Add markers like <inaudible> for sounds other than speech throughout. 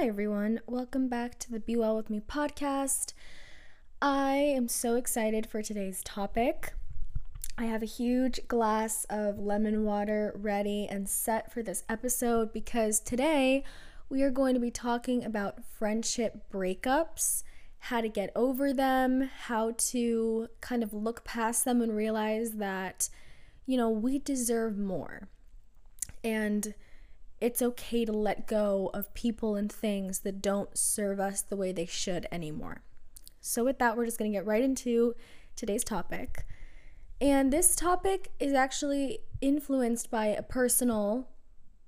Hi, everyone. Welcome back to the Be Well With Me podcast. I am so excited for today's topic. I have a huge glass of lemon water ready and set for this episode because today we are going to be talking about friendship breakups, how to get over them, how to kind of look past them and realize that, you know, we deserve more. And it's okay to let go of people and things that don't serve us the way they should anymore. So, with that, we're just going to get right into today's topic. And this topic is actually influenced by a personal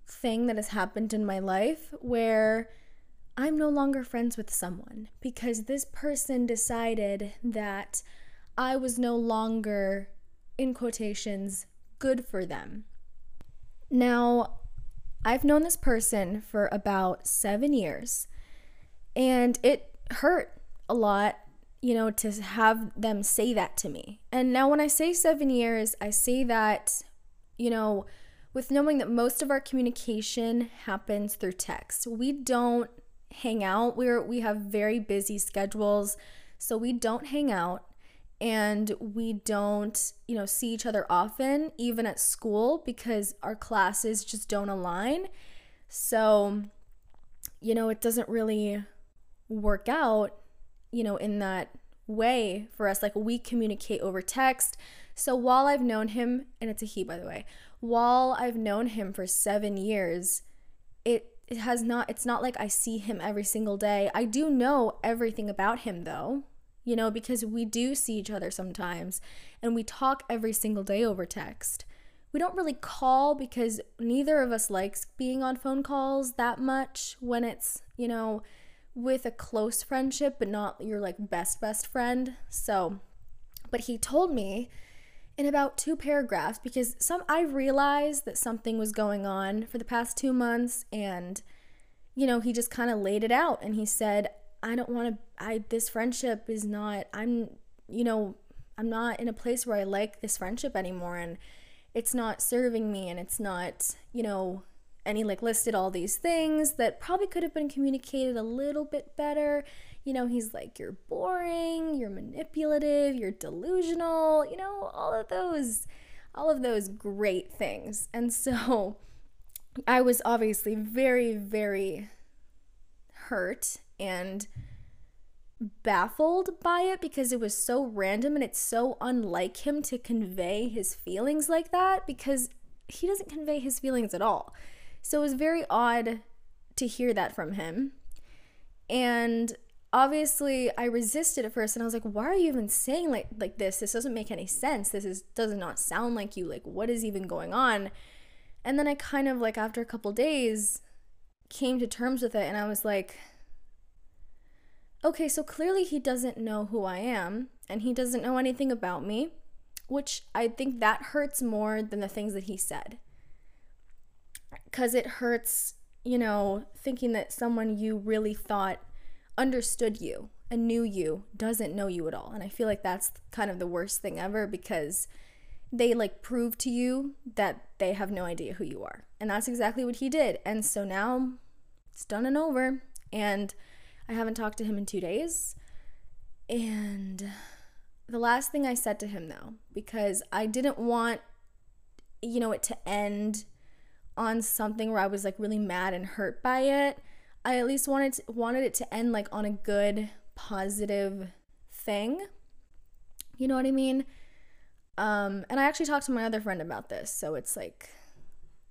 thing that has happened in my life where I'm no longer friends with someone because this person decided that I was no longer, in quotations, good for them. Now, I've known this person for about seven years, and it hurt a lot, you know, to have them say that to me. And now, when I say seven years, I say that, you know, with knowing that most of our communication happens through text. We don't hang out. We're we have very busy schedules, so we don't hang out and we don't, you know, see each other often, even at school, because our classes just don't align. So, you know, it doesn't really work out, you know, in that way for us. Like, we communicate over text. So, while I've known him, and it's a he, by the way, while I've known him for seven years, it it has not it's not like I see him every single day. I do know everything about him though you know, because we do see each other sometimes and we talk every single day over text. We don't really call because neither of us likes being on phone calls that much when it's, you know, with a close friendship, but not your like best, best friend. So, but he told me in about two paragraphs because some I realized that something was going on for the past 2 months and you know, he just kind of laid it out and he said, I don't want to I this friendship is not I'm you know I'm not in a place where I like this friendship anymore and it's not serving me and it's not, you know, and he like listed all these things that probably could have been communicated a little bit better. You know, he's like, you're boring, you're manipulative, you're delusional, you know, all of those, all of those great things. And <laughs> so I was obviously very, very hurt and baffled by it because it was so random and it's so unlike him to convey his feelings like that because he doesn't convey his feelings at all. So it was very odd to hear that from him. And obviously I resisted at first and I was like, why are you even saying like like this? This doesn't make any sense. This is does not sound like you. Like what is even going on? And then I kind of like after a couple days came to terms with it and I was like, okay, so clearly he doesn't know who I am and he doesn't know anything about me, which I think that hurts more than the things that he said. Because it hurts, you know, thinking that someone you really thought understood you and knew you doesn't know you at all. And I feel like that's kind of the worst thing ever because they like prove to you that they have no idea who you are. And that's exactly what he did. And so now it's done and over. And I haven't talked to him in two days. And the last thing I said to him, though, because I didn't want, you know, it to end on something where I was like really mad and hurt by it. I at least wanted to, wanted it to end like on a good, positive thing. You know what I mean? Um, and I actually talked to my other friend about this, so it's like,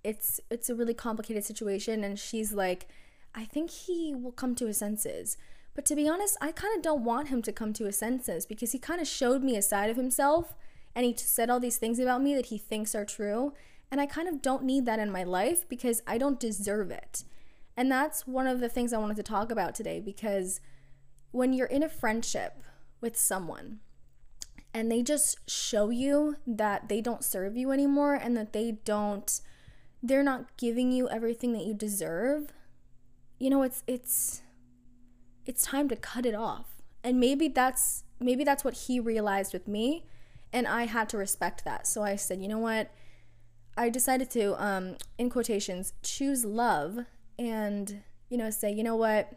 it's it's a really complicated situation, and she's like, I think he will come to his senses. But to be honest, I kind of don't want him to come to his senses because he kind of showed me a side of himself and he said all these things about me that he thinks are true. And I kind of don't need that in my life because I don't deserve it. And that's one of the things I wanted to talk about today because when you're in a friendship with someone and they just show you that they don't serve you anymore and that they don't, they're not giving you everything that you deserve you know it's it's it's time to cut it off and maybe that's maybe that's what he realized with me and i had to respect that so i said you know what i decided to um in quotations choose love and you know, say, you know what,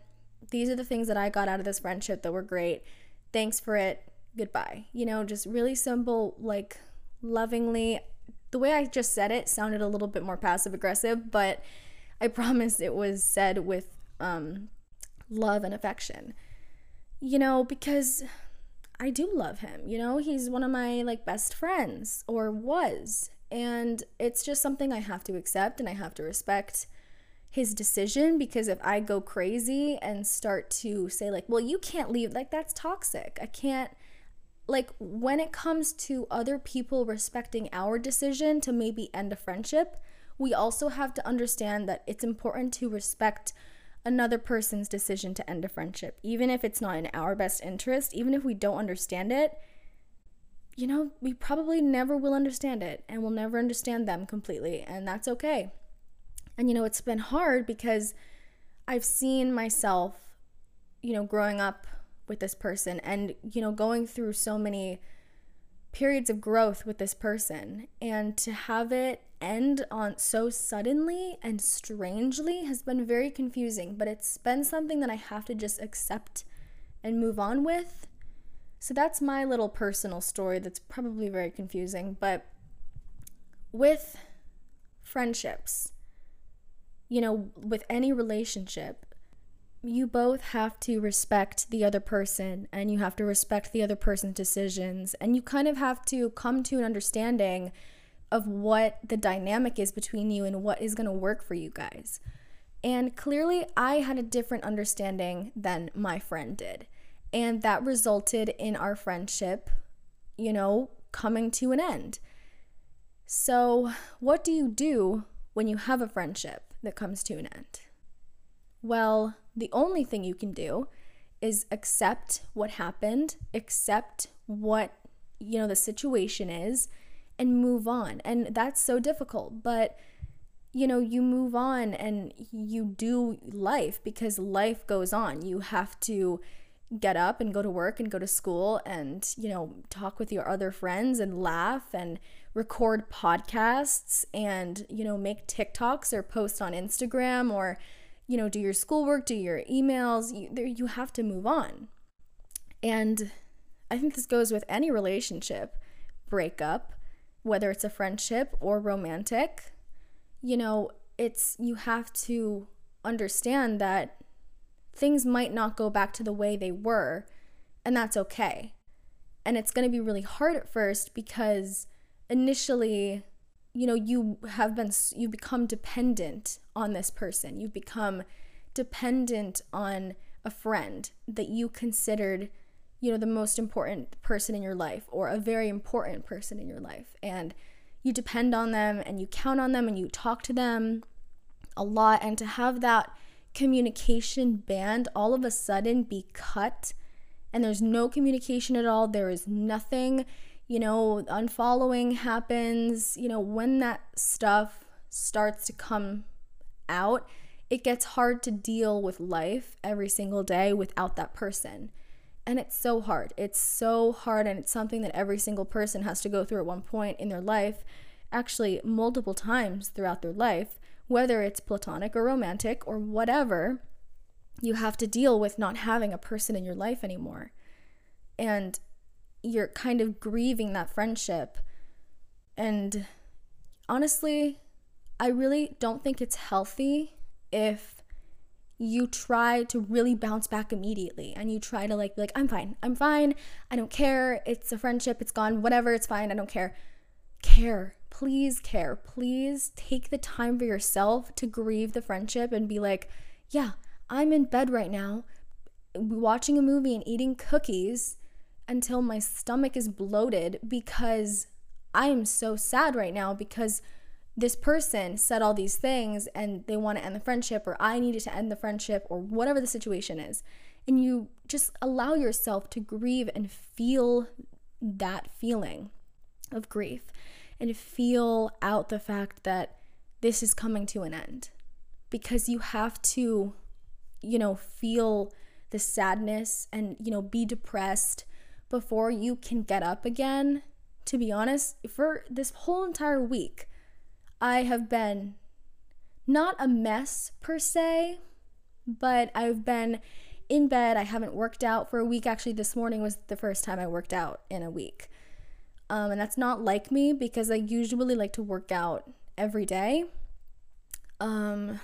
these are the things that I got out of this friendship that were great. Thanks for it. Goodbye. You know, just really simple, like lovingly. The way I just said it sounded a little bit more passive aggressive, but I promise it was said with um, love and affection. You know, because I do love him. You know, he's one of my like best friends or was. And it's just something I have to accept and I have to respect his decision because if I go crazy and start to say, like, well, you can't leave, like, that's toxic. I can't, like, when it comes to other people respecting our decision to maybe end a friendship, we also have to understand that it's important to respect another person's decision to end a friendship, even if it's not in our best interest, even if we don't understand it. You know, we probably never will understand it and we'll never understand them completely, and that's okay. And, you know, it's been hard because I've seen myself, you know, growing up with this person and, you know, going through so many periods of growth with this person. And to have it end on so suddenly and strangely has been very confusing, but it's been something that I have to just accept and move on with. So that's my little personal story that's probably very confusing, but with friendships, you know, with any relationship, you both have to respect the other person and you have to respect the other person's decisions and you kind of have to come to an understanding of what the dynamic is between you and what is going to work for you guys. And clearly, I had a different understanding than my friend did. And that resulted in our friendship, you know, coming to an end. So, what do you do when you have a friendship? that comes to an end? Well, the only thing you can do is accept what happened, accept what, you know, the situation is, and move on. And that's so difficult, but you know, you move on and you do life because life goes on. You have to get up and go to work and go to school and, you know, talk with your other friends and laugh and record podcasts and, you know, make TikToks or post on Instagram or, you know, do your schoolwork, do your emails. You, there, you have to move on. And I think this goes with any relationship breakup, whether it's a friendship or romantic. You know, it's you have to understand that things might not go back to the way they were, and that's okay. And it's going to be really hard at first because initially you know you have been you've become dependent on this person. You've become dependent on a friend that you considered you know the most important person in your life or a very important person in your life. And you depend on them and you count on them and you talk to them a lot. And to have that communication band all of a sudden be cut and there's no communication at all there is nothing you know, unfollowing happens, you know, when that stuff starts to come out, it gets hard to deal with life every single day without that person. And it's so hard. It's so hard, and it's something that every single person has to go through at one point in their life, actually, multiple times throughout their life, whether it's platonic or romantic or whatever. You have to deal with not having a person in your life anymore. And you're kind of grieving that friendship. And honestly, I really don't think it's healthy if you try to really bounce back immediately and you try to like be like I'm fine. I'm fine. I don't care. It's a friendship. It's gone. Whatever. It's fine. I don't care. Care. Please care. Please take the time for yourself to grieve the friendship and be like, "Yeah, I'm in bed right now watching a movie and eating cookies until my stomach is bloated because I am so sad right now because this person said all these things and they want to end the friendship or I needed to end the friendship or whatever the situation is. And you just allow yourself to grieve and feel that feeling of grief and feel out the fact that this is coming to an end because you have to, you know, feel the sadness and, you know, be depressed before you can get up again, to be honest, for this whole entire week, I have been not a mess per se, but I've been in bed. I haven't worked out for a week. Actually, this morning was the first time I worked out in a week. Um, and that's not like me because I usually like to work out every day. Um,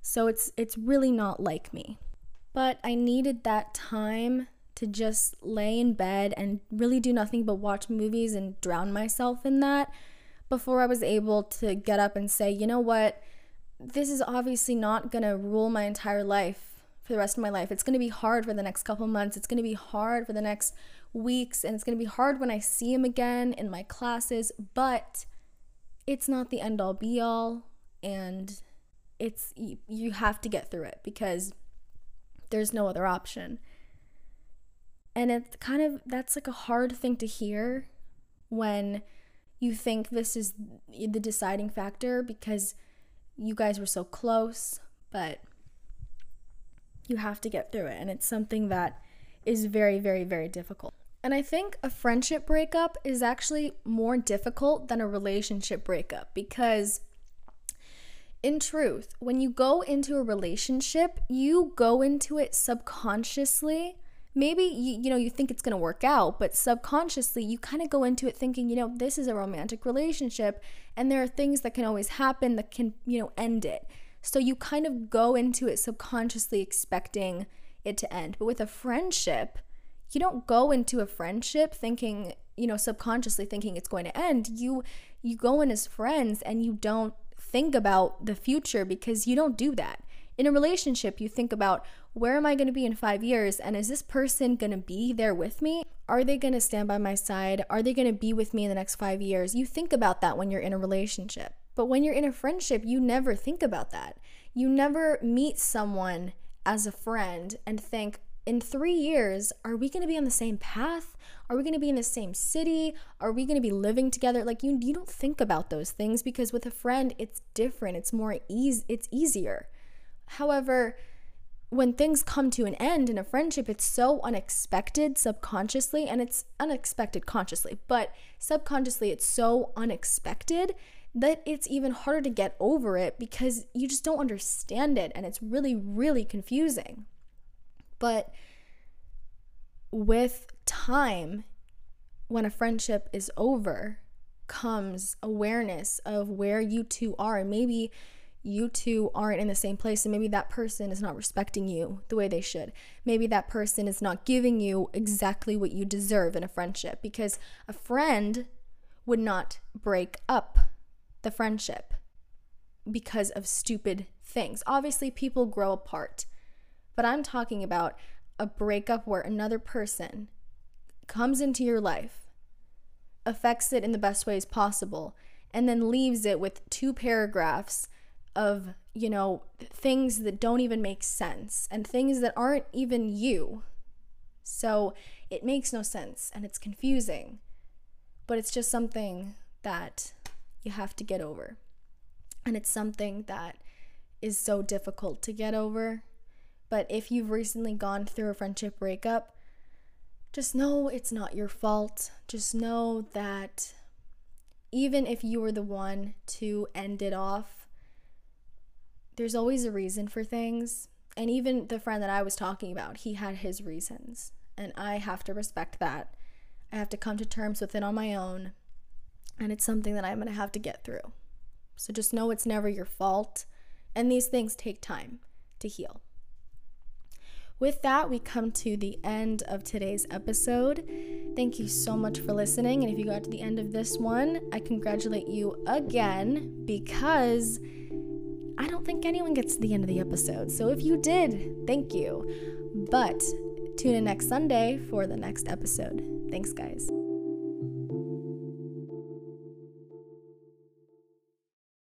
so it's it's really not like me. But I needed that time to just lay in bed and really do nothing but watch movies and drown myself in that before I was able to get up and say, you know what, this is obviously not going to rule my entire life for the rest of my life. It's going to be hard for the next couple months. It's going to be hard for the next weeks, and it's going to be hard when I see him again in my classes, but it's not the end all be all. And it's, you, you have to get through it because there's no other option. And it's kind of, that's like a hard thing to hear when you think this is the deciding factor because you guys were so close, but you have to get through it. And it's something that is very, very, very difficult. And I think a friendship breakup is actually more difficult than a relationship breakup because, in truth, when you go into a relationship, you go into it subconsciously maybe you, you know you think it's going to work out but subconsciously you kind of go into it thinking you know this is a romantic relationship and there are things that can always happen that can you know end it. So you kind of go into it subconsciously expecting it to end. But with a friendship you don't go into a friendship thinking you know subconsciously thinking it's going to end. You you go in as friends and you don't think about the future because you don't do that in a relationship, you think about where am I going to be in five years? And is this person going to be there with me? Are they going to stand by my side? Are they going to be with me in the next five years? You think about that when you're in a relationship. But when you're in a friendship, you never think about that. You never meet someone as a friend and think, in three years, are we going to be on the same path? Are we going to be in the same city? Are we going to be living together? Like you, you don't think about those things because with a friend, it's different. It's more easy. It's easier. However, when things come to an end in a friendship, it's so unexpected subconsciously, and it's unexpected consciously, but subconsciously, it's so unexpected that it's even harder to get over it because you just don't understand it, and it's really, really confusing. But with time, when a friendship is over, comes awareness of where you two are, and maybe you two aren't in the same place and maybe that person is not respecting you the way they should. Maybe that person is not giving you exactly what you deserve in a friendship because a friend would not break up the friendship because of stupid things. Obviously, people grow apart, but I'm talking about a breakup where another person comes into your life, affects it in the best ways possible, and then leaves it with two paragraphs of, you know, things that don't even make sense and things that aren't even you. So it makes no sense and it's confusing, but it's just something that you have to get over. And it's something that is so difficult to get over. But if you've recently gone through a friendship breakup, just know it's not your fault. Just know that even if you were the one to end it off, there's always a reason for things. And even the friend that I was talking about, he had his reasons. And I have to respect that. I have to come to terms with it on my own. And it's something that I'm going to have to get through. So just know it's never your fault. And these things take time to heal. With that, we come to the end of today's episode. Thank you so much for listening. And if you got to the end of this one, I congratulate you again because I don't think anyone gets to the end of the episode. So if you did, thank you. But tune in next Sunday for the next episode. Thanks, guys.